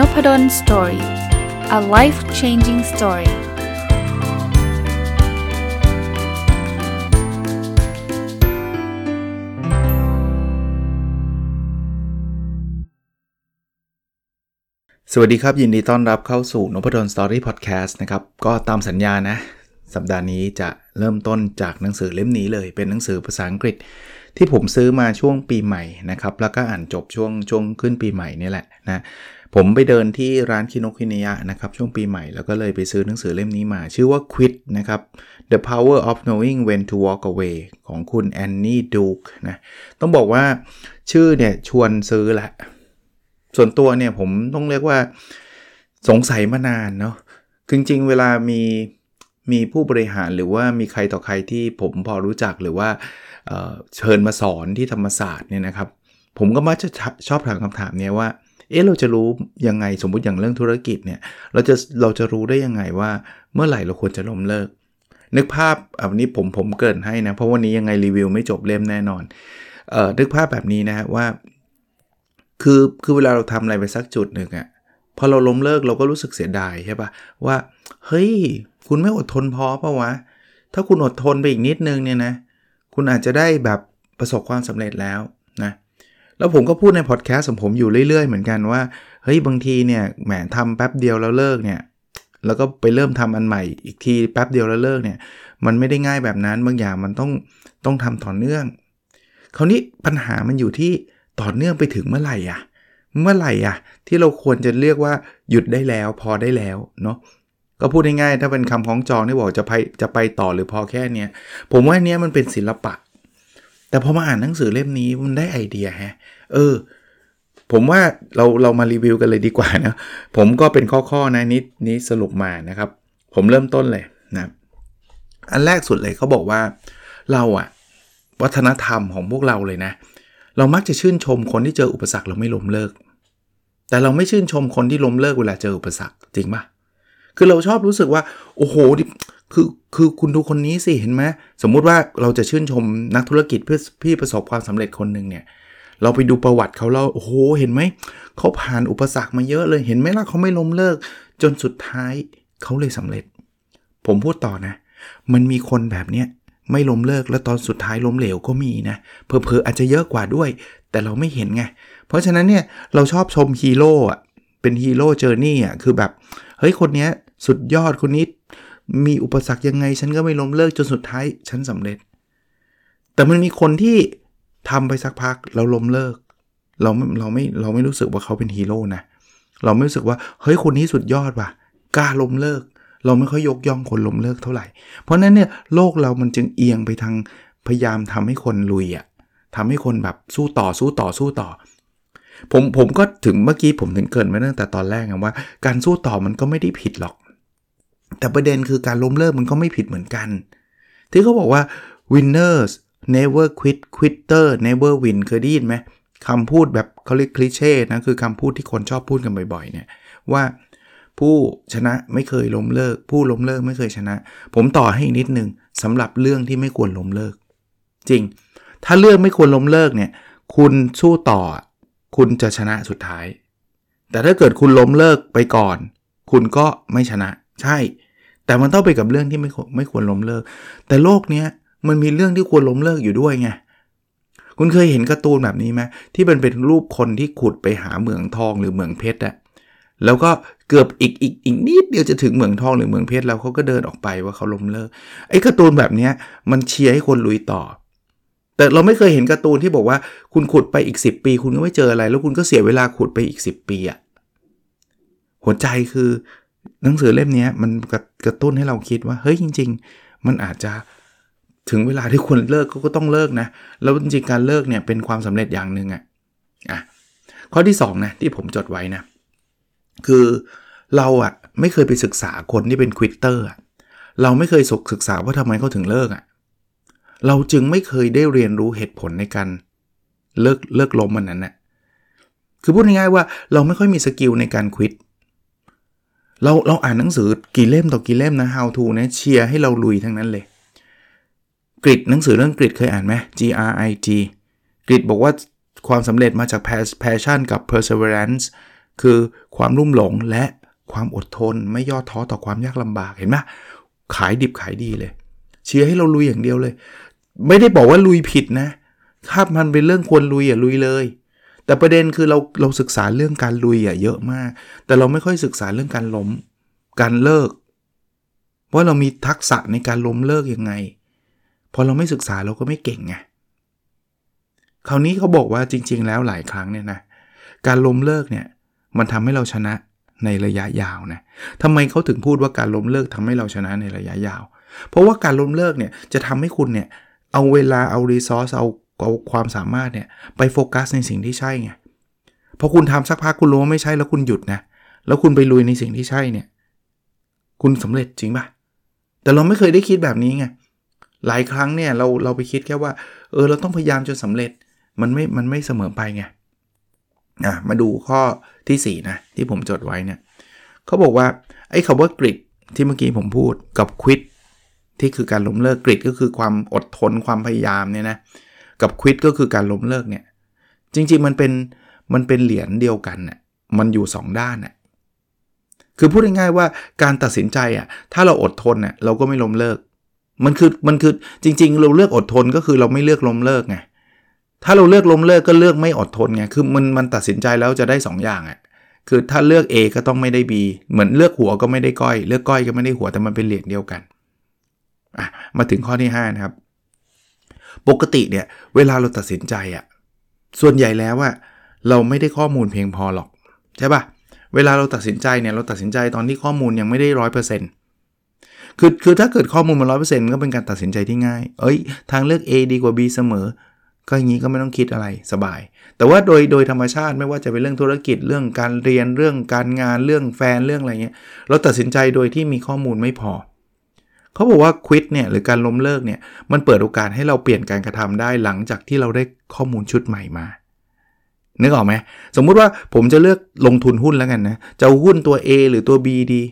N O P A D O L Story a life changing story สวัสดีครับ ยินดีต้อนรับเข้าสู่นพดล Story Podcast นะครับ ก็ตามสัญญานะ สัปดาห์นี้จะเริ่มต้นจากหนังสือเล่มนี้เลย เป็นหนังสือภาษาอังกฤษ ที่ผมซื้อมาช่วงปีใหม่นะครับ แล้วก็อ่านจบช่วงช่วงขึ้นปีใหม่นี่แหละนะ ผมไปเดินที่ร้านคินโนคินยะนะครับช่วงปีใหม่ แล้วก็เลยไปซื้อหนังสือเล่มนี้มา ชื่อว่า Quit นะครับ The Power of Knowing When to Walk Away ของคุณแอนนี่ดูกนะต้องบอกว่าชื่อเนี่ยชวนซื้อแหละส่วนตัวเนี่ยผมต้องเรียกว่าสงสัยมานานเนาะจริงๆ เวลามีมีผู้บริหารหรือว่ามีใครต่อใครที่ผมพอรู้จักหรือว่าเเชิญมาสอนที่ธรรมศาสตร์เนี่ยนะครับ ผมก็มักจะชอบถามคำถามนี้ว่า เอ๊ะเราจะรู้ยังไงสมมุติอย่างเรื่องธุรกิจเนี่ยเราจะเราจะรู้ได้ยังไงว่าเมื่อไหร่เราควรจะล้มเลิก นึกภาพอันนี้ผมผมเกิดให้นะ เพราะวันนี้ยังไงรีวิวไม่จบเล่มแน่นอนเอ่อนึกภาพแบบนี้นะฮะว่า คือคือเวลาเราทำอะไรไปสักจุดหนึ่งอะพอเราล้มเลิกเราก็รู้สึกเสียดายใช่ปะว่าเฮ้ยคุณไม่อดทนพอปะวะ ถ้าคุณอดทนไปอีกนิดนึงเนี่ยนะ คุณอาจจะได้แบบประสบความสำเร็จแล้วนะ แล้วผมก็พูดในพอดแคสต์ของผมอยู่เรื่อย ๆ เหมือนกันว่า เฮ้ยบางทีเนี่ยแหมทำแป๊บเดียวแล้วเลิกเนี่ยแล้วก็ไปเริ่มทำอันใหม่อีกทีแป๊บเดียวแล้วเลิกเนี่ย มันไม่ได้ง่ายแบบนั้นบางอย่างมันต้องต้องทำต่อเนื่อง คราวนี้ปัญหามันอยู่ที่ต่อเนื่องไปถึงเมื่อไหร่อะ เมื่อไหร่อะ ที่เราควรจะเรียกว่าหยุดได้แล้วพอได้แล้วเนาะก็พูดง่ายๆถ้าเป็นคำของจองที่บอกจะไปจะไปต่อหรือพอแค่เนี้ยผมว่าเนี้ยมันเป็นศิลปะ แต่พอมาอ่านหนังสือเล่มนี้มันได้ไอเดียฮะ เออ ผมว่าเราเรามารีวิวกันเลยดีกว่านะ ผมก็เป็นข้อๆนะนิดนี้สรุปมานะครับ ผมเริ่มต้นเลยนะอันแรกสุดเลยเขาบอกว่าเราอะวัฒนธรรมของพวกเราเลยนะ เรามักจะชื่นชมคนที่เจออุปสรรคเราไม่ล้มเลิก แต่เราไม่ชื่นชมคนที่ล้มเลิกเวลาเจออุปสรรคจริงปะคือเราชอบรู้สึกว่า โอ้โห คือคือคุณดูคนนี้สิเห็นไหมสมมุติว่าเราจะชื่นชมนักธุรกิจเพื่อพี่ประสบความสำเร็จคนหนึ่งเนี่ย เราไปดูประวัติเขาแล้วโอ้โหเห็นไหมเขาผ่านอุปสรรคมาเยอะเลยเห็นไหมล่ะเขาไม่ล้มเลิก จนสุดท้ายเขาเลยสำเร็จ ผมพูดต่อนะ มันมีคนแบบเนี้ยไม่ล้มเลิกแล้วตอนสุดท้ายล้มเหลวก็มีนะเผลอๆอาจจะเยอะกว่าด้วย แต่เราไม่เห็นไง เพราะฉะนั้นเนี่ยเราชอบชมฮีโร่อะเป็น hero journey อะคือแบบ เฮ้ยคนเนี้ยสุดยอดคนนี้ มีอุปสรรคยังไง ฉันก็ไม่ล้มเลิกจนสุดท้ายฉันสำเร็จ แต่มันมีคนที่ทำไปสักพักเราล้มเลิก เราไม่เราไม่เราไม่รู้สึกว่าเขาเป็นฮีโร่นะเราไม่รู้สึกว่าเฮ้ยคนนี้สุดยอดว่ะกล้าล้มเลิก เราไม่ค่อยยกย่องคนล้มเลิกเท่าไหร่ เพราะนั้นเนี่ยโลกเรามันจึงเอียงไปทางพยายามทำให้คนลุยอะทำให้คนแบบสู้ต่อสู้ต่อสู้ต่อ ผมผมก็ถึงเมื่อกี้ผมถึงเกินไว้ตั้งแต่ตอนแรกว่า การสู้ต่อมันก็ไม่ได้ผิดหรอก แต่ประเด็นคือการล้มเลิกมันก็ไม่ผิดเหมือนกัน ที่เขาบอกว่า winners never quit quitter never win เคยได้ยินไหมคำพูดแบบเขาเรียกคลิเช่นะคือคำพูดที่คนชอบพูดกันบ่อยๆเนี่ยว่าผู้ชนะไม่เคยล้มเลิก ผู้ล้มเลิกไม่เคยชนะ ผมต่อให้อีกนิดนึงสำหรับเรื่องที่ไม่ควรล้มเลิก จริง ถ้าเรื่องไม่ควรล้มเลิกเนี่ย คุณสู้ต่อ คุณจะชนะสุดท้าย แต่ถ้าเกิดคุณล้มเลิกไปก่อน คุณก็ไม่ชนะ ใช่ แต่มันต้องไปกับเรื่องที่ไม่ไม่ควรล้มเลิก แต่โลกเนี้ยมันมีเรื่องที่ควรล้มเลิกอยู่ด้วยไงคุณเคยเห็นการ์ตูนแบบนี้ไหมที่มันเป็นรูปคนที่ขุดไปหาเหมืองทองหรือเหมืองเพชรอะแล้วก็เกือบอีกอีกอีกนิดเดียวจะถึงเหมืองทองหรือเหมืองเพชรแล้วเขาก็เดินออกไปว่าเขาล้มเลิกไอ้การ์ตูนแบบนี้มันเชียร์ให้คนลุยต่อ แต่เราไม่เคยเห็นการ์ตูนที่บอกว่าคุณขุดไปอีก 10 ปี คุณก็ไม่เจออะไร แล้วคุณก็เสียเวลาขุดไปอีก 10 ปีอะหัวใจคือ หนังสือเล่มนี้มันกระตุ้นให้เราคิดว่า เฮ้ยจริง ๆ มันอาจจะถึงเวลาที่ควรเลิกก็ต้องเลิกนะ แล้วจริงๆการเลิกเนี่ยเป็นความสำเร็จอย่างหนึ่งอะอะข้อที่2นะที่ผมจดไว้นะ คือเราอะไม่เคยไปศึกษาคนที่เป็น quitter เราไม่เคยศึกษาว่าทำไมเขาถึงเลิกอะเราจึงไม่เคยได้เรียนรู้เหตุผลในการเลิกเลิกล้มมันนั้นนะคือพูดง่ายๆว่าเราไม่ค่อยมี skill ในการ quit เราเราอ่านหนังสือกี่เล่มต่อกี่เล่มนะ how to นะเชียร์ให้เราลุยทั้งนั้นเลย กริดหนังสือเรื่องกริดเคยอ่านไหม G R I T กริดบอกว่าความสำเร็จมาจาก passion กับ perseverance คือความรุ่มหลงและความอดทนไม่ย่อท้อต่อความยากลำบากเห็นไหมขายดิบขายดีเลย เชียร์ให้เราลุยอย่างเดียวเลย ไม่ได้บอกว่าลุยผิดนะ ถ้ามันเป็นเรื่องควรลุยอย่าลุยเลย แต่ประเด็นคือเราเราศึกษาเรื่องการลุยอะเยอะมาก แต่เราไม่ค่อยศึกษาเรื่องการล้ม การเลิก ว่าเรามีทักษะในการล้มเลิกยังไง พอเราไม่ศึกษาเราก็ไม่เก่งไงคราวนี้เขาบอกว่าจริง ๆ แล้วหลายครั้งเนี่ยนะการล้มเลิกเนี่ยมันทำให้เราชนะในระยะยาวนะทำไมเขาถึงพูดว่าการล้มเลิกทำให้เราชนะในระยะยาว เพราะว่าการล้มเลิกเนี่ยจะทำให้คุณเนี่ยเอาเวลาเอารีซอสเอา เอาความสามารถเนี่ยไปโฟกัสในสิ่งที่ใช่ไงพอคุณทำสักพักคุณรู้ว่าไม่ใช่แล้วคุณหยุดนะแล้วคุณไปลุยในสิ่งที่ใช่เนี่ย คุณสำเร็จจริงปะแต่เราไม่เคยได้คิดแบบนี้ไงหลายครั้งเนี่ยเราเราไปคิดแค่ว่า เออเราต้องพยายามจนสำเร็จมันไม่มันไม่เสมอไปไงอะมาดูข้อที่ 4 นะ ที่ผมจดไว้เนี่ยเขาบอกว่า ไอ้คาว่ากริดที่เมื่อกี้ผมพูดกับควิดที่คือการล้มเลิกกริดก็คือความอดทนความพยายามเนี่ยนะ กับควิดก็คือการล้มเลิกเนี่ย จริงๆมันเป็นมันเป็นเหรียญเดียวกันน่ะมันอยู่ 2 ด้านน่ะคือพูดง่ายๆว่าการตัดสินใจอะถ้าเราอดทนน่ะเราก็ไม่ล้มเลิก มันคือมันคือจริง ๆ เราเลือกอดทนก็คือเราไม่เลือกล้มเลิกไงถ้าเราเลือกล้มเลิกก็เลือกไม่อดทนไงคือมันมันตัดสินใจแล้วจะได้ 2ออย่างอะคือถ้าเลือก A ก็ต้องไม่ได้ B เหมือนเลือกหัวก็ไม่ได้ก้อย เลือกก้อยก็ไม่ได้หัวแต่มันเป็นเหรียญเดียวกันอะมาถึงข้อที่5นะครับ ปกติเนี่ยเวลาเราตัดสินใจอะส่วนใหญ่แล้วอะเราไม่ได้ข้อมูลเพียงพอหรอกใช่ปะ่ะเวลาเราตัดสินใจเนี่ยเราตัดสินใจตอนที่ข้อมูลยังไม่ได้ร้อยเปอร์เซ็นต์คือคือถ้าเกิดข้อมูลมันร้อยเปอร์เซ็นต์ก็เป็นการตัดสินใจที่ง่าย เอ้ย ทางเลือก A ดีกว่า B เสมอ ก็อย่างนี้ก็ไม่ต้องคิดอะไรสบาย แต่ว่าโดยโดยธรรมชาติไม่ว่าจะเป็นเรื่องธุรกิจเรื่องการเรียนเรื่องการงานเรื่องแฟนเรื่องอะไรเงี้ยเราตัดสินใจโดยที่มีข้อมูลไม่พอ เขาบอกว่าควิดเนี่ยหรือการล้มเลิกเนี่ยมันเปิดโอกาสให้เราเปลี่ยนการกระทำได้หลังจากที่เราได้ข้อมูลชุดใหม่มานึกออกไหมสมมุติว่าผมจะเลือกลงทุนหุ้นแล้วกันนะจะหุ้นตัว A หรือตัว B ดี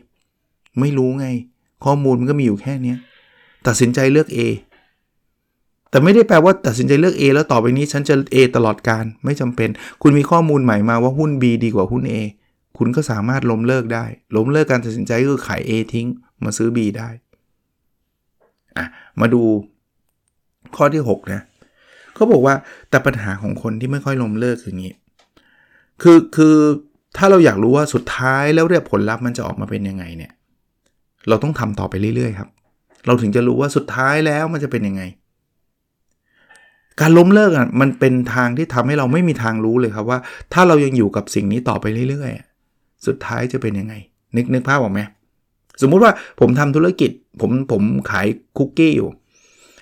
ไม่รู้ไง ข้อมูลมันก็มีอยู่แค่นี้ตัดสินใจเลือก A แต่ไม่ได้แปลว่าตัดสินใจเลือก A แล้วต่อไปนี้ฉันจะ A ตลอดการไม่จำเป็น คุณมีข้อมูลใหม่มาว่าหุ้น B ดีกว่าหุ้น A คุณก็สามารถล้มเลิกได้ ล้มเลิกการตัดสินใจก็คือขาย A ทิ้ง มาซื้อ B ได้ อะมาดูข้อที่6นะเขาบอกว่าแต่ปัญหาของคนที่ไม่ค่อยล้มเลิกคืองี้ คือคือถ้าเราอยากรู้ว่าสุดท้ายแล้วเรียกผลลัพธ์มันจะออกมาเป็นยังไงเนี่ย เราต้องทำต่อไปเรื่อยๆครับ เราถึงจะรู้ว่าสุดท้ายแล้วมันจะเป็นยังไง การล้มเลิกอะมันเป็นทางที่ทำให้เราไม่มีทางรู้เลยครับว่า ถ้าเรายังอยู่กับสิ่งนี้ต่อไปเรื่อยๆ สุดท้ายจะเป็นยังไง นึกนึกภาพออกไหม สมมุติว่าผมทำธุรกิจ ผมผมขายคุกกี้อยู่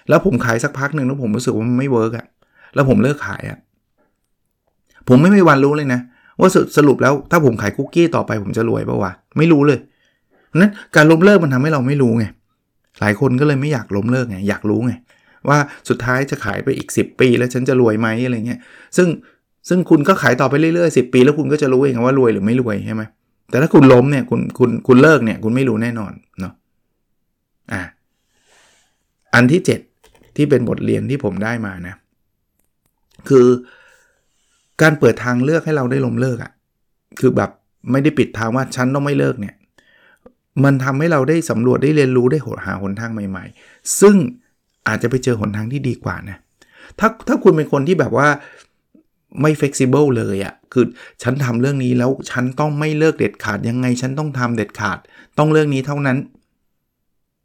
แล้วผมขายสักพักหนึ่งแล้วผมรู้สึกว่ามันไม่ work อะแล้วผมเลิกขายอะผมไม่มีวันรู้เลยนะ ว่าสรุปแล้วถ้าผมขายคุกกี้ต่อไปผมจะรวยป่าวะไม่รู้เลยนั้นการล้มเลิกมันทำให้เราไม่รู้ไงหลายคนก็เลยไม่อยากล้มเลิกไงอยากรู้ไงว่าสุดท้ายจะขายไปอีก 10 ปี แล้วฉันจะรวยไหมอะไรเงี้ยซึ่งซึ่งคุณก็ขายต่อไปเรื่อยๆสิปี แล้วคุณก็จะรู้เองว่ารวยหรือไม่รวยใช่ไหม แต่ถ้าคุณล้มเนี่ยคุณคุณคุณเลิกเนี่ยคุณไม่รู้แน่นอนเนาะอะอันที่ 7 ที่เป็นบทเรียนที่ผมได้มานะ คือการเปิดทางเลือกให้เราได้ล้มเลิกอะ่ะคือแบบไม่ได้ปิดทางว่าฉันต้องไม่เลิกเนี่ย มันทำให้เราได้สำรวจได้เรียนรู้ได้หาหนทางใหม่ ๆ ซึ่งอาจจะไปเจอหนทางที่ดีกว่านะถ้าถ้าคุณเป็นคนที่แบบว่า ไม่ flexible เลยอะ่ะคือฉันทำเรื่องนี้แล้วฉันต้องไม่เลิกเด็ดขาดยังไงฉันต้องทำเด็ดขาด ต้องเรื่องนี้เท่านั้น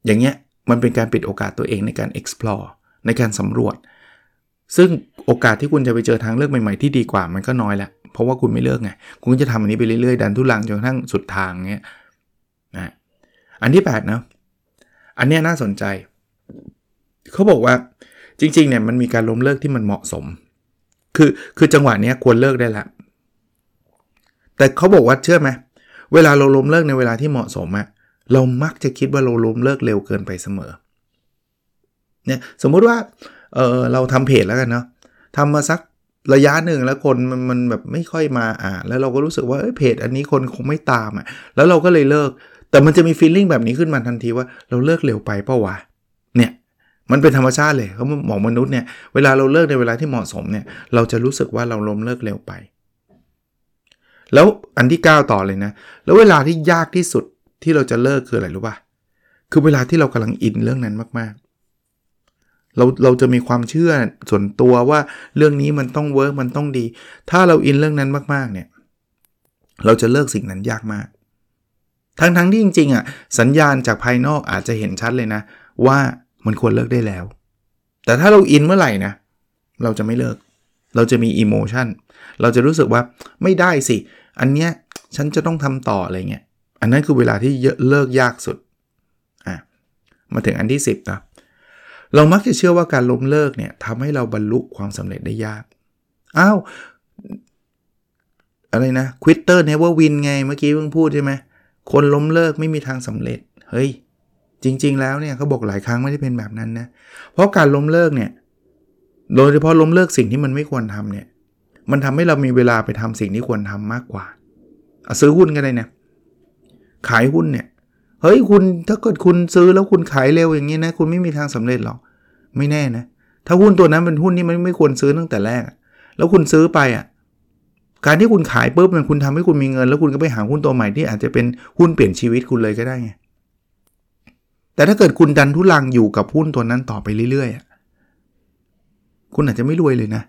อย่างเงี้ยมันเป็นการปิดโอกาสตัวเองในการ explore ในการสำรวจ ซึ่งโอกาสที่คุณจะไปเจอทางเลือกใหม่ๆที่ดีกว่ามันก็น้อยล้วเพราะว่าคุณไม่เลิกไง คุณจะทำอันนี้ไปเรื่อยๆ ดันทุลังจนกระทั่งสุดทางเงี้ยนะอันที่8นะอันนี้น่าสนใจ เขาบอกว่าจริงๆเนี่ยมันมีการล้มเลิกที่มันเหมาะสม คือคือจังหวะนี้ควรเลิกได้ละ แต่เขาบอกว่าเชื่อไหมเวลาเราล้มเลิกในเวลาที่เหมาะสมอะเรามักจะคิดว่าเราล้มเลิกเร็วเกินไปเสมอเนี่ยสมมุติว่าเออเราทำเพจแล้วกันเนาะทำมาสักระยะหนึ่งแล้วคนมันมันแบบไม่ค่อยมาอ่านแล้วเราก็รู้สึกว่าเเพจอันนี้คนคงไม่ตามอะ่ะแล้วเราก็เลยเลิก แต่มันจะมีฟีลลิ่งแบบนี้ขึ้นมาทันทีว่าเราเลิกเร็วไปเปล่าวะเนี่ย มันเป็นธรรมชาติเลยเขาบอกมนุษย์เนี่ยเวลาเราเลิกในเวลาที่เหมาะสมเนี่ยเราจะรู้สึกว่าเราล้มเลิกเร็วไป แล้วอันที่ 9 ต่อเลยนะ แล้วเวลาที่ยากที่สุดที่เราจะเลิกคืออะไรรู้ป่ะคือเวลาที่เรากำลังอินเรื่องนั้นมากๆ เราเราจะมีความเชื่อส่วนตัวว่าเรื่องนี้มันต้อง work มันต้องดี ถ้าเรา in เรื่องนั้นมากๆเนี่ยเราจะเลิกสิ่งนั้นยากมาก ทั้งๆที่จริงๆอะสัญญาณจากภายนอกอาจจะเห็นชัดเลยนะ ว่า มันควรเลิกได้แล้ว แต่ถ้าเรา in เมื่อไหร่นะ เราจะไม่เลิก เราจะมี emotion เราจะรู้สึกว่าไม่ได้สิ อันเนี้ยฉันจะต้องทำต่ออะไรเงี้ย อันนั้นคือเวลาที่เลิกยากสุด อะ มาถึงอันที่ 10นะ เรามักจะเชื่อว่าการล้มเลิกเนี่ยทำให้เราบรรลุความสำเร็จได้ยาก อ้าว อะไรนะ quitter never win ไง เมื่อกี้เพิ่งพูดใช่ไหม คนล้มเลิกไม่มีทางสำเร็จ เฮ้ย จริง ๆ แล้วเนี่ยเขาบอกหลายครั้งไม่ได้เป็นแบบนั้นนะ เพราะการล้มเลิกเนี่ย โดยเฉพาะล้มเลิกสิ่งที่มันไม่ควรทำเนี่ย มันทำให้เรามีเวลาไปทำสิ่งที่ควรทำมากกว่า ซื้อหุ้นกันเลยเนี่ยขายหุ้นเนี่ย เฮ้ยคุณถ้าเกิดคุณซื้อแล้วคุณขายเร็วอย่างนี้นะ คุณไม่มีทางสำเร็จหรอก ไม่แน่นะ ถ้าหุ้นตัวนั้นเป็นหุ้นที่ไม่ไม่ควรซื้อตั้งแต่แรก แล้วคุณซื้อไปอะ การที่คุณขายปุ๊บมันคุณทำให้คุณมีเงิน แล้วคุณก็ไปหาหุ้นตัวใหม่ที่อาจจะเป็นหุ้นเปลี่ยนชีวิตคุณเลยก็ได้ไง แต่ถ้าเกิดคุณดันทุลังอยู่กับหุ้นตัวนั้นต่อไปเรื่อยๆ คุณอาจจะไม่รวยเลยนะ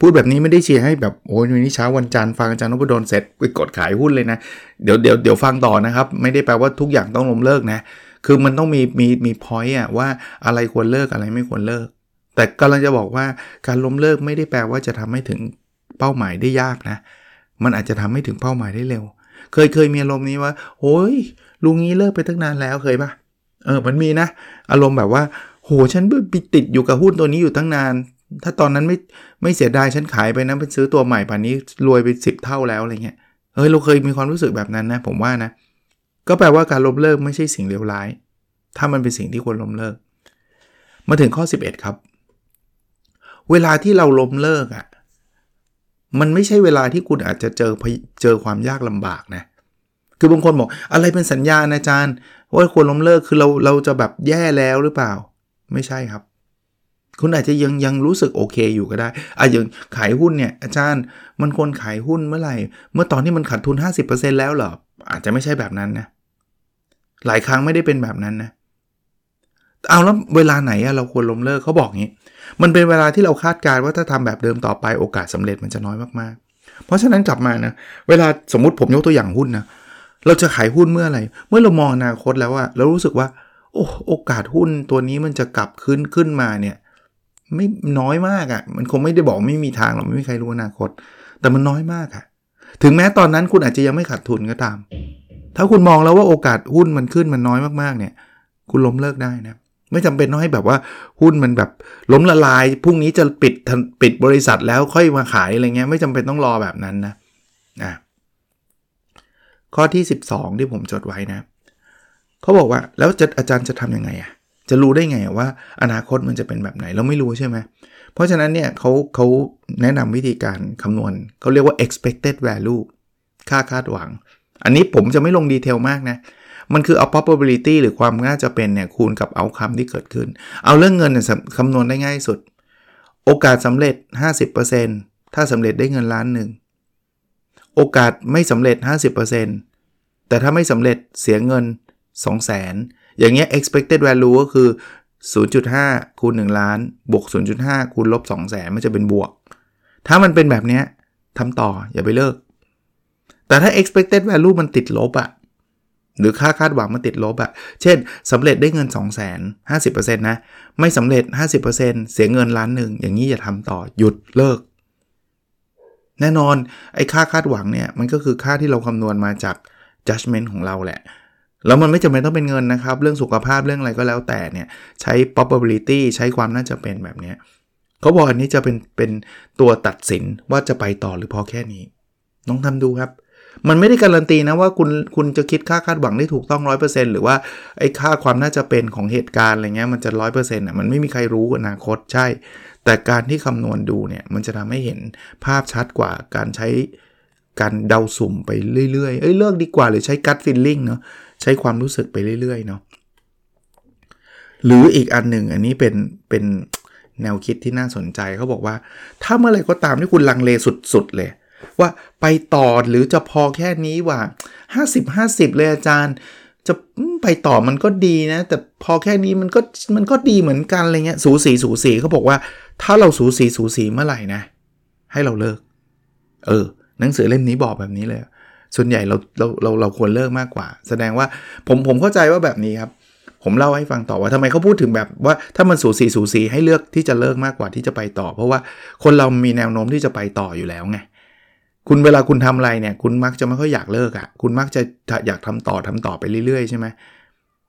พูดแบบนี้ไม่ได้เชียร์ให้แบบโอ้ยวันนี้เช้าวันจันทร์ฟังอาจารย์นพดลเสร็จไปกดขายหุ้นเลยนะ เดี๋ยวเดี๋ยวเดี๋ยวฟังต่อนะครับ ไม่ได้แปลว่าทุกอย่างต้องล้มเลิกนะ คือมันต้องมีมีมีพอยต์อะว่าอะไรควรเลิกอะไรไม่ควรเลิก แต่กำลังจะบอกว่าการล้มเลิกไม่ได้แปลว่าจะทำให้ถึงเป้าหมายได้ยากนะ มันอาจจะทำให้ถึงเป้าหมายได้เร็ว เคยเคยมีอารมณ์นี้ว่าโอ้ยลุงนี้เลิกไปตั้งนานแล้วเคยปะ เออมันมีนะ อารมณ์แบบว่า โหฉันไปติดอยู่กับหุ้นตัวนี้อยู่ตั้งนาน ถ้าตอนนั้นไม่ไม่เสียดายฉันขายไปนะไปซื้อตัวใหม่ป่านนี้รวยไปสิบเท่าแล้วอะไรเงี้ยเฮ้ยเราเคยมีความรู้สึกแบบนั้นนะ ผมว่านะ ก็แปลว่าการล้มเลิกไม่ใช่สิ่งเลวร้าย ถ้ามันเป็นสิ่งที่ควรล้มเลิก มาถึงข้อ 11 ครับ เวลาที่เราล้มเลิกอะ่ะมันไม่ใช่เวลาที่คุณอาจจะเจอเจอความยากลำบากนะ คือบางคนบอกอะไรเป็นสัญญาณอาจารย์ ว่าควรล้มเลิกคือเราเราจะแบบแย่แล้วหรือเปล่า ไม่ใช่ครับ คุณอาจจะยังยังรู้สึกโอเคอยู่ก็ได้อาอย่างขายหุ้นเนี่ยอาจารย์มันควรขายหุ้นเมื่อไหร่ เมื่อตอนที่มันขาดทุน 50%แล้วเหรออาจจะไม่ใช่แบบนั้นนะหลายครั้งไม่ได้เป็นแบบนั้นนะเอาแล้วเวลาไหนเราควรล้มเลิกเขาบอกงี้ มันเป็นเวลาที่เราคาดการณ์ว่าถ้าทำแบบเดิมต่อไปโอกาสสาเร็จมันจะน้อยมากๆ เพราะฉะนั้นกลับมานะเวลาสมมติผมยกตัวอย่างหุ้นนะ เราจะขายหุ้นเมื่อไหร่ เมื่อเรามองอนาคตแล้วว่าเรารู้สึกว่า โอ้โอกาสหุ้นตัวนี้มันจะกลับขึ้นขึ้นมาเนี่ยไม่น้อยมากอะ่ะ มันคงไม่ได้บอกไม่มีทางหรอกไม่มีใครรู้อนาคต แต่มันน้อยมากอะ่ะ ถึงแม้ตอนนั้นคุณอาจจะยังไม่ขาดทุนก็ตาม ถ้าคุณมองแล้วว่าโอกาสหุ้นมันขึ้นมันน้อยมากๆเนี่ย คุณล้มเลิกได้นะ ไม่จำเป็นต้องให้แบบว่าหุ้นมันแบบล้มละลายพรุ่งนี้จะปิดปิดบริษัทแล้วค่อยมาขายอะไรเงี้ย ไม่จำเป็นต้องรอแบบนั้นนะนะ ข้อที่ 12 ที่ผมจดไว้นะเขาบอกว่าแล้วจะอาจารย์จะทํำยังไงอะจะรู้ได้ไงว่าอนาคตมันจะเป็นแบบไหนเราไม่รู้ใช่ไหมเพราะฉะนั้นเนี่ยเขาเขาแนะนำวิธีการคำนวณเขาเรียกว่า expected value ค่าคาดหวัง อันนี้ผมจะไม่ลงดีเทลมากนะมันคือเอา probability หรือความน่าจะเป็นเนี่ยคูณกับ outcome ที่เกิดขึ้น เอาเรื่องเงินเนี่ยคำนวณได้ง่ายสุด โอกาสสำเร็จ 50%ถ้าสำเร็จได้เงินล้านหนึ่ง โอกาสไม่สำเร็จ 50% แต่ถ้าไม่สำเร็จเสียเงิน 2 0 0 0 0 0 อย่างเงี้ย expected value ก็คือ 0.5 คูณ 1 ล้าน บวก 0.5 คูณลบ 2 0แสนมันจะเป็นบวก ถ้ามันเป็นแบบเนี้ยทำต่ออย่าไปเลิก แต่ถ้า expected value มันติดลบอะหรือค่าคาดหวังมันติดลบอะเช่นสำเร็จได้เงิน 2 0 0 0 0 0 50%นะ ไม่สำเร็จ 50%เสียเงินล้านหนึ่ง อย่างนี้อย่าทำต่อ หยุดเลิก แน่นอน ไอ้ค่าคาดหวังเนี่ย มันก็คือค่าที่เราคำนวณมาจาก judgment ของเราแหละ แล้วมันไม่จำเป็นต้องเป็นเงินนะครับ เรื่องสุขภาพเรื่องอะไรก็แล้วแต่เนี่ย ใช้ probability ใช้ความน่าจะเป็นแบบนี้เขาบอกอันนี้จะเป็นเป็นตัวตัดสินว่าจะไปต่อหรือพอแค่นี้น้องทำดูครับ มันไม่ได้การันตีนะว่าคุณคุณจะคิดค่าคาดหวังได้ถูกต้อง 100%หรือว่าไอ้ค่าความน่าจะเป็นของเหตุการณ์อะไรเงี้ยมันจะ 100%อะมันไม่มีใครรู้อนาคตใช่ แต่การที่คำนวณดูเนี่ยมันจะทำให้เห็นภาพชัดกว่าการใช้ การเดาสุ่มไปเรื่อยๆ เอ้ยเลิกดีกว่าหรือใช้กัดฟิลลิ่งเนาะใช้ความรู้สึกไปเรื่อยๆเนาะหรืออีกอันหนึ่งอันนี้เป็นเป็นแนวคิดที่น่าสนใจเขาบอกว่า ถ้าเมื่อไรก็ตามที่คุณลังเลสุดๆเลย ว่าไปต่อหรือจะพอแค่นี้ว่า 50 50 เลยอาจารย์ จะไปต่อมันก็ดีนะ แต่พอแค่นี้มันก็มันก็ดีเหมือนกันอะไรเงี้ยสูสีสูสีเขาบอกว่า ถ้าเราสูสีสูสีเมื่อไหร่นะ ให้เราเลิก เออ หนังสือเล่มนี้บอกแบบนี้เลย ส่วนใหญ่เราเราเราเราควรเลิกมากกว่า แสดงว่าผมผมเข้าใจว่าแบบนี้ครับ ผมเล่าให้ฟังต่อว่าทำไมเขาพูดถึงแบบว่าถ้ามันสูสีสูสีให้เลือกที่จะเลิกมากกว่าที่จะไปต่อ เพราะว่าคนเรามีแนวโน้มที่จะไปต่ออยู่แล้วไงคุณเวลาคุณทำอะไรเนี่ย คุณมักจะไม่ค่อยอยากเลิกอะ่ะ คุณมักจะอยากทำต่อทำต่อไปเรื่อยๆใช่ไหม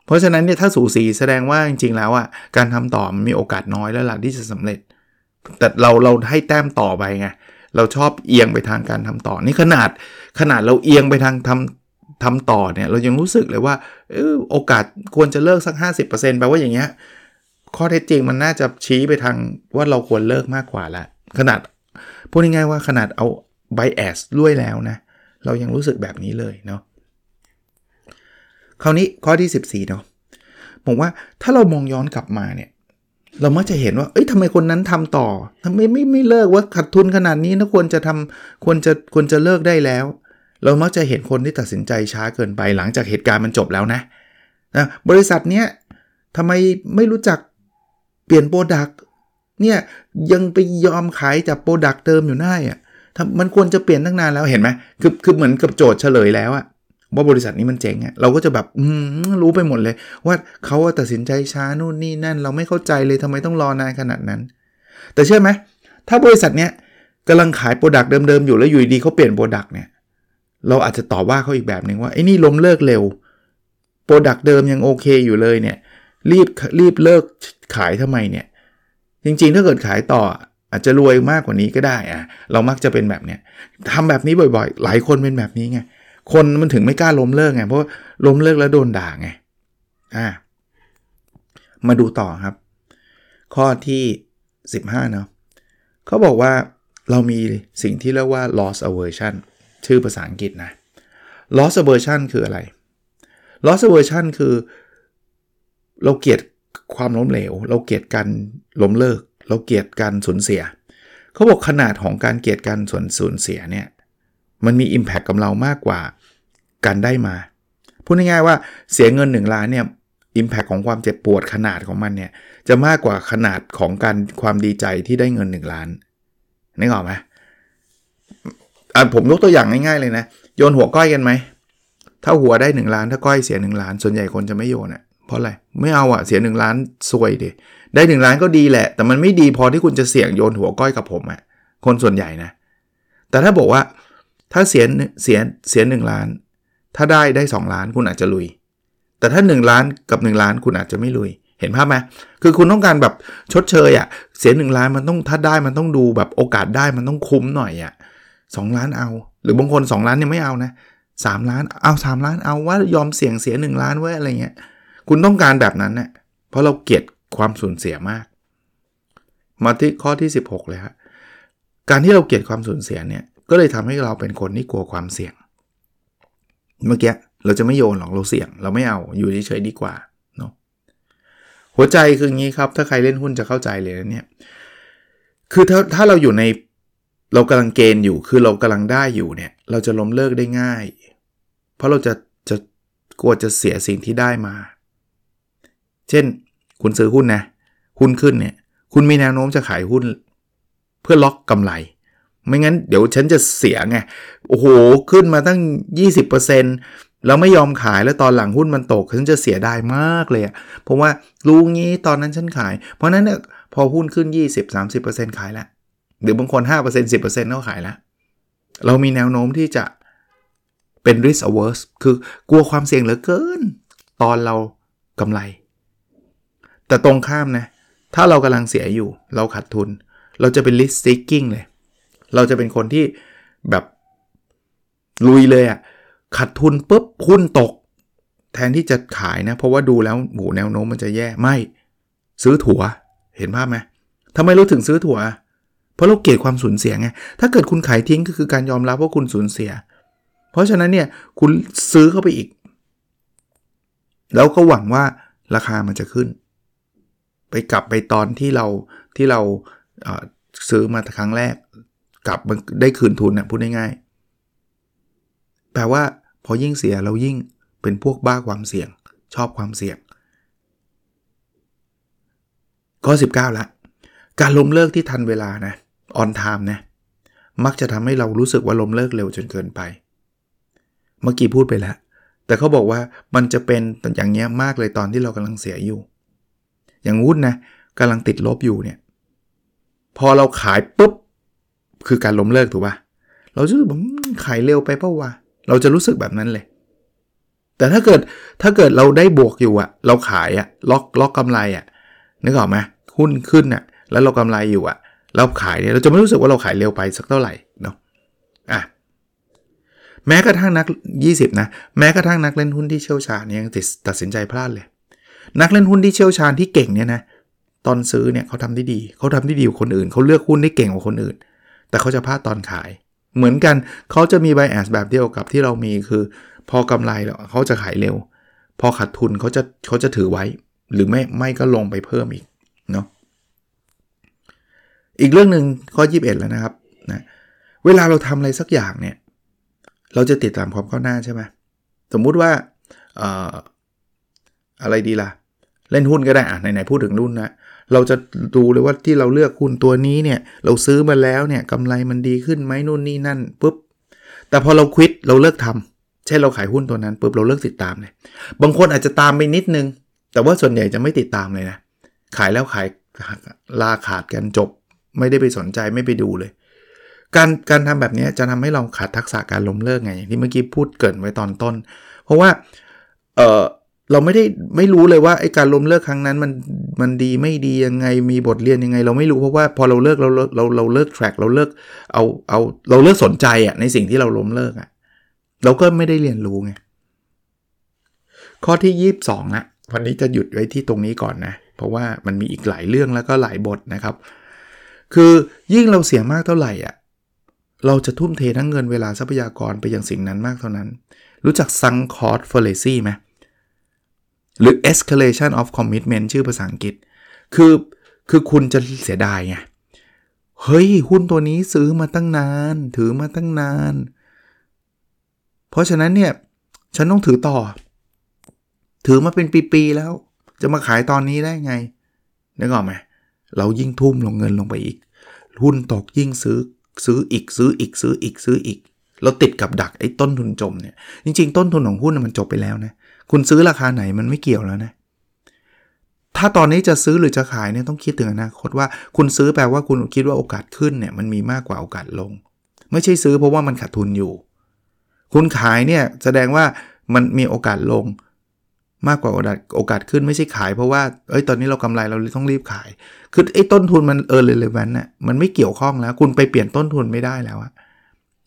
เพราะฉะนั้นเนี่ยถ้าสูสีแสดงว่าจริงๆแล้วอะ่ะการทำต่อมันมีโอกาสน้อยแล้วล่ะที่จะสำเร็จ แต่เราเราให้แต้มต่อไปไง เราชอบเอียงไปทางการทำต่อ นี่ขนาดขนาดเราเอียงไปทางทำทำต่อเนี่ยเรายังรู้สึกเลยว่าออโอกาสควรจะเลิกสัก 50%แปลว่าอย่างเงี้ยข้อเท็จจริงมันน่าจะชี้ไปทางว่าเราควรเลิกมากกว่าละขนาดพูดง่ายๆว่าขนาดเอา bias ด้วยแล้วนะเรายังรู้สึกแบบนี้เลยเนาะคราวนี้ข้อที่ 14เนาะผมว่าถ้าเรามองย้อนกลับมาเนี่ย เรามักจะเห็นว่า เอ้ยทำไมคนนั้นทำต่อทำไมไม่ไม่เลิกว่าขาดทุนขนาดนี้นะควรจะทำควรจะควรจะเลิกได้แล้ว เรามักจะเห็นคนที่ตัดสินใจช้าเกินไปหลังจากเหตุการณ์มันจบแล้วนะนะบริษัทเนี้ยทำไมไม่รู้จักเปลี่ยน product เนี่ยยังไปยอมขายจาก product เดิมอยู่ได้อะมันควรจะเปลี่ยนตั้งนานแล้วเห็นไหมคือคือเหมือนกับโจทย์เฉลยแล้วอะ ว่าบริษัทนี้มันเจ๋งอะเราก็จะแบบอืรู้ไปหมดเลย ว่าเขาตัดสินใจช้านู่นนี่นั่น เราไม่เข้าใจเลยทำไมต้องรอนานขนาดนั้น แต่เชื่อไหมถ้าบริษัทเนี้ยกำลังขาย product เดิมๆอยู่แล้วอยู่ดีเขาเปลี่ยน product เนี่ยเราอาจจะต่อว่าเขาอีกแบบหนึ่งว่าไอ้นี่ล้มเลิกเร็ว product เดิมยังโอเคอยู่เลยเนี่ยรีบรีบเลิกขายทำไมเนี่ยจริงๆ ถ้าเกิดขายต่ออาจจะรวยมากกว่านี้ก็ได้อะเรามักจะเป็นแบบเนี้ยทำแบบนี้บ่อยๆ หลายคนเป็นแบบนี้ไง คนมันถึงไม่กล้าล้มเลิกไงเพราะล้มเลิกแล้วโดนด่าไงอ่ามาดูต่อครับ ข้อที่ 15 เนาะเขาบอกว่าเรามีสิ่งที่เรียกว่า loss aversion ชื่อภาษาอังกฤษนะ loss aversion คืออะไร loss aversion คือ เราเกลียดความล้มเหลว เราเกลียดการล้มเลิก เราเกลียดการสูญเสีย เขาบอกขนาดของการเกลียดการส่วนสูญเสียเนี่ย มันมี Impact กับเรามากกว่าการได้มา พูดง่ายๆว่าเสียเงิน 1 ล้านเนี่ย Impact ของความเจ็บปวดขนาดของมันเนี่ยจะมากกว่าขนาดของการความดีใจที่ได้เงิน 1 ล้านนึกออกไหมอ่ผมยกตัวอย่างง่ายๆเลยนะ โยนหัวก้อยกันไหม ถ้าหัวได้ 1 ล้าน ถ้าก้อยเสีย 1 ล้าน ส่วนใหญ่คนจะไม่โยนอะ่ะเพราะอะไร ไม่เอาอะ่ะเสีย 1 ล้านซวยดิได้หนึ่งล้านก็ดีแหละ แต่มันไม่ดีพอที่คุณจะเสี่ยงโยนหัวก้อยกับผมอะคนส่วนใหญ่นะ แต่ถ้าบอกว่า ถ้าเสียเสียเสียหนึ่งล้าน ถ้าได้ได้ 2 ล้านคุณอาจจะลุย แต่ถ้า 1 ล้านกับ 1 ล้านคุณอาจจะไม่ลุย เห็นภาพไหมคือคุณต้องการแบบชดเชยอะเสีย1ล้านมันต้องถ้าได้มันต้องดูแบบโอกาสได้มันต้องคุ้มหน่อยอะสล้านเอา หรือบางคน 2 ล้านยังไม่เอานะสล้านเอา 3 ล้านเอาว่ายอมเสี่ยงเสีย 1 ล้านไว้อะไรเงี้ย คุณต้องการแบบนั้นเนะี่ยเพราะเราเกลียดความสูญเสียมาก มาที่ข้อที่ 16 เลยครับการที่เราเกลียดความสูญเสียเนี่ย ก็เลยทำให้เราเป็นคนที่กลัวความเสี่ยง เมื่อกี้เราจะไม่โยนหรอกเราเสี่ยง เราไม่เอาอยู่เฉยๆดีกว่าเนาะหัวใจคืองี้ครับ ถ้าใครเล่นหุ้นจะเข้าใจเลยนะเนี่ยคือถ้าถ้าเราอยู่ในเรากำลังเกณฑ์อยู่คือเรากำลังได้อยู่เนี่ย เราจะล้มเลิกได้ง่าย เพราะเราจะจะกลัวจะเสียสิ่งที่ได้มา เช่น คุณซื้อหุ้นนะหุ้นขึ้นเนี่ย คุณมีแนวโน้มจะขายหุ้น เพื่อล็อกกำไร ไม่งั้นเดี๋ยวฉันจะเสียไง โอ้โห ขึ้นมาตั้ง 20%แล้วไม่ยอมขายแล้วตอนหลังหุ้นมันตก ฉันจะเสียดายมากเลยอะเพราะว่ารู้งี้ตอนนั้นฉันขาย เพราะนั้นเนี่ยพอหุ้นขึ้น 20-30%ขายแล้วหรือบางคน 5% 10%ก็ขายแล้ว เรามีแนวโน้มที่จะเป็น risk averse คือกลัวความเสี่ยงเหลือเกิน ตอนเรากำไร แต่ตรงข้ามนะ ถ้าเรากำลังเสียอยู่ เราขาดทุน เราจะเป็น risk seeking เลย เราจะเป็นคนที่แบบลุยเลยอะ่ะขาดทุนปุ๊บหุ้นตก แทนที่จะขายนะ เพราะว่าดูแล้วหมูแนวโน้มมันจะแย่ไม่ ซื้อถั่วเห็นภาพไหมทำไมเราถึงซื้อถั่ว เพราะเราเกลียดความสูญเสียไงถ้าเกิดคุณขายทิ้งก็คือการยอมรับว่าคุณสูญเสีย เพราะฉะนั้นเนี่ยคุณซื้อเข้าไปอีก แล้วก็หวังว่าราคามันจะขึ้น ไปกลับไปตอนที่เราที่เราซื้อมาครั้งแรก กลับได้คืนทุนนะพูดง่ายๆแปลว่าพอยิ่งเสียเรายิ่งเป็นพวกบ้าความเสี่ยง ชอบความเสี่ยงข้อ19 ละ การล้มเลิกที่ทันเวลานะออนไทม์นะมักจะทำให้เรารู้สึกว่าล้มเลิกเร็วจนเกินไป เมื่อกี้พูดไปแล้ว แต่เขาบอกว่ามันจะเป็นอย่างเงี้ยมากเลยตอนที่เรากำลังเสียอยู่ อย่างหุ้นนะกำลังติดลบอยู่เนี่ย พอเราขายปุ๊บ คือการล้มเลิกถูกปะเราจะรู้สึกขายเร็วไปเปล่าวะ เราจะรู้สึกแบบนั้นเลย แต่ถ้าเกิดถ้าเกิดเราได้บวกอยู่อะเราขายอะล็อกล็อกกำไรอะนึกออกไหมหุ้นขึ้นอะแล้วเรากำไรอยู่อะเราขายเนี่ยเราจะไม่รู้สึกว่าเราขายเร็วไปสักเท่าไหร่เนาะอะแม้กระทั่งนัก 20 นะ แม้กระทั่งนักเล่นหุ้นที่เชี่ยวชาญเนี่ยยังตัดสินใจพลาดเลย นักเล่นหุ้นที่เชี่ยวชาญที่เก่งเนี่ยนะตอนซื้อเนี่ยเขาทำได้ดี เขาทำได้ดีกว่าคนอื่น เขาเลือกหุ้นได้เก่งกว่าคนอื่น แต่เขาจะพลาดตอนขาย เหมือนกันเขาจะมีไบแอสแบบเดียวกับที่เรามีคือ พอกำไรแล้วเขาจะขายเร็ว พอขาดทุนเขาจะเขาจะถือไว้ หรือไม่ไม่ก็ลงไปเพิ่มอีกเนาะอีกเรื่องหนึ่งข้อ 21 แล้วนะครับนะเวลาเราทำอะไรสักอย่างเนี่ย เราจะติดตามความก้าวหน้าใช่ไหมสมมุติว่าอะไรดีล่ะ เล่นหุ้นก็ได้อะไหนๆพูดถึงรุ่นนะ เราจะดูเลยว่าที่เราเลือกหุ้นตัวนี้เนี่ย เราซื้อมาแล้วเนี่ยกำไรมันดีขึ้นไหมนู่นนี่นั่นปุ๊บ แต่พอเราควิดเราเลิกทำใช่นเราขายหุ้นตัวนั้นปุ๊บเราเลิกติดตามเลย บางคนอาจจะตามไปนิดนึง แต่ว่าส่วนใหญ่จะไม่ติดตามเลยนะ ขายแล้วขายลาขาดกันจบ ไม่ได้ไปสนใจไม่ไปดูเลย การการทำแบบนี้จะทำให้เราขาดทักษะการล้มเลิกไงอย่างที่เมื่อกี้พูดเกินไว้ตอนต้น เพราะว่าเออ เราไม่ได้ไม่รู้เลยว่าไอ้การล้มเลิกครั้งนั้นมันมันดีไม่ดียังไงมีบทเรียนยังไง เราไม่รู้เพราะว่าพอเราเลิกเราเราเราเลิกแทร็กเราเลิกเอาเอาเราเลิกสนใจอะในสิ่งที่เราล้มเลิกอะเราก็ไม่ได้เรียนรู้ไงข้อที่ 22นะวันนี้จะหยุดไว้ที่ตรงนี้ก่อนนะ เพราะว่ามันมีอีกหลายเรื่องแล้วก็หลายบทนะครับ คือยิ่งเราเสียมากเท่าไหร่อะเราจะทุ่มเททั้งเงินเวลาทรัพยากรไปยังสิ่งนั้นมากเท่านั้น รู้จัก sunk cost fallacy ไหม หรือ escalation of commitment ชื่อภาษาอังกฤษ คือคือคุณจะเสียดายไง เฮ้ย หุ้นตัวนี้ซื้อมาตั้งนาน ถือมาตั้งนาน เพราะฉะนั้นเนี่ย ฉันต้องถือต่อ ถือมาเป็นปีๆแล้ว จะมาขายตอนนี้ได้ไงนึกออกไหมเรายิ่งทุ่มลงเงินลงไปอีก หุ้นตกยิ่งซื้อซื้ออีกซื้ออีกซื้ออีกซื้ออีก เราติดกับดักไอ้ต้นทุนจมเนี่ย จริง ๆ ต้นทุนของหุ้นมันจบไปแล้วนะ คุณซื้อราคาไหนมันไม่เกี่ยวแล้วนะ ถ้าตอนนี้จะซื้อหรือจะขายเนี่ยต้องคิดถึงอนาคตว่าคุณซื้อแปลว่าคุณคิดว่าโอกาสขึ้นเนี่ยมันมีมากกว่าโอกาสลง ไม่ใช่ซื้อเพราะว่ามันขาดทุนอยู่ คุณขายเนี่ยแสดงว่ามันมีโอกาสลงมากกว่าโอกาสโอกาสขึ้นไม่ใช่ขายเพราะว่า เอ้ย ตอนนี้เรากำไรเราต้องรีบขาย คือไอ้ต้นทุนมันเออเลยเวนน่ะ มันไม่เกี่ยวข้องแล้ว คุณไปเปลี่ยนต้นทุนไม่ได้แล้วอะ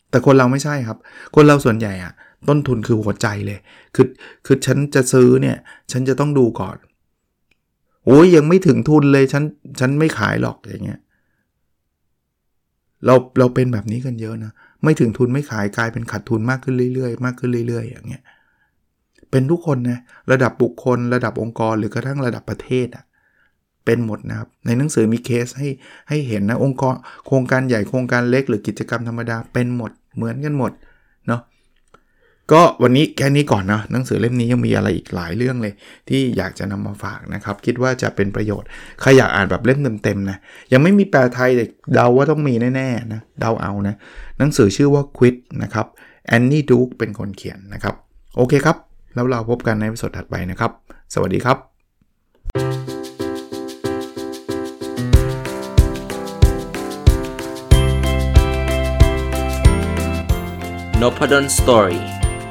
แต่คนเราไม่ใช่ครับ คนเราส่วนใหญ่อะ ต้นทุนคือหัวใจเลย คือคือฉันจะซื้อเนี่ย ฉันจะต้องดูก่อน โอ้ยยังไม่ถึงทุนเลย ฉันฉันไม่ขายหรอกอย่างเงี้ยเราเราเป็นแบบนี้กันเยอะนะไม่ถึงทุนไม่ขายกลายเป็นขาดทุนมากขึ้นเรื่อยๆมากขึ้นเรื่อยๆ อย่างเงี้ยเป็นทุกคนนะระดับบุคคล ระดับองค์กรหรือกระทั่งระดับประเทศอะเป็นหมดนะครับ ในหนังสือมีเคสให้ให้เห็นนะองค์กรโครงการใหญ่โครงการเล็กหรือกิจกรรมธรรมดาเป็นหมดเหมือนกันหมด ก็วันนี้แค่นี้ก่อนนะหนังสือเล่มนี้ยังมีอะไรอีกหลายเรื่องเลย ที่อยากจะนำมาฝากนะครับ คิดว่าจะเป็นประโยชน์ ใครอยากอ่านแบบเล่มเต็มๆนะยังไม่มีแปลไทยแต่เดาว่าต้องมีแน่ๆนะเดาเอานะหนังสือชื่อว่า Quit นะครับแอนนี่ดูเป็นคนเขียนนะครับ โอเคครับ แล้วเราพบกันในวิดีโอถัดไปนะครับ สวัสดีครับ n o p a d o n Story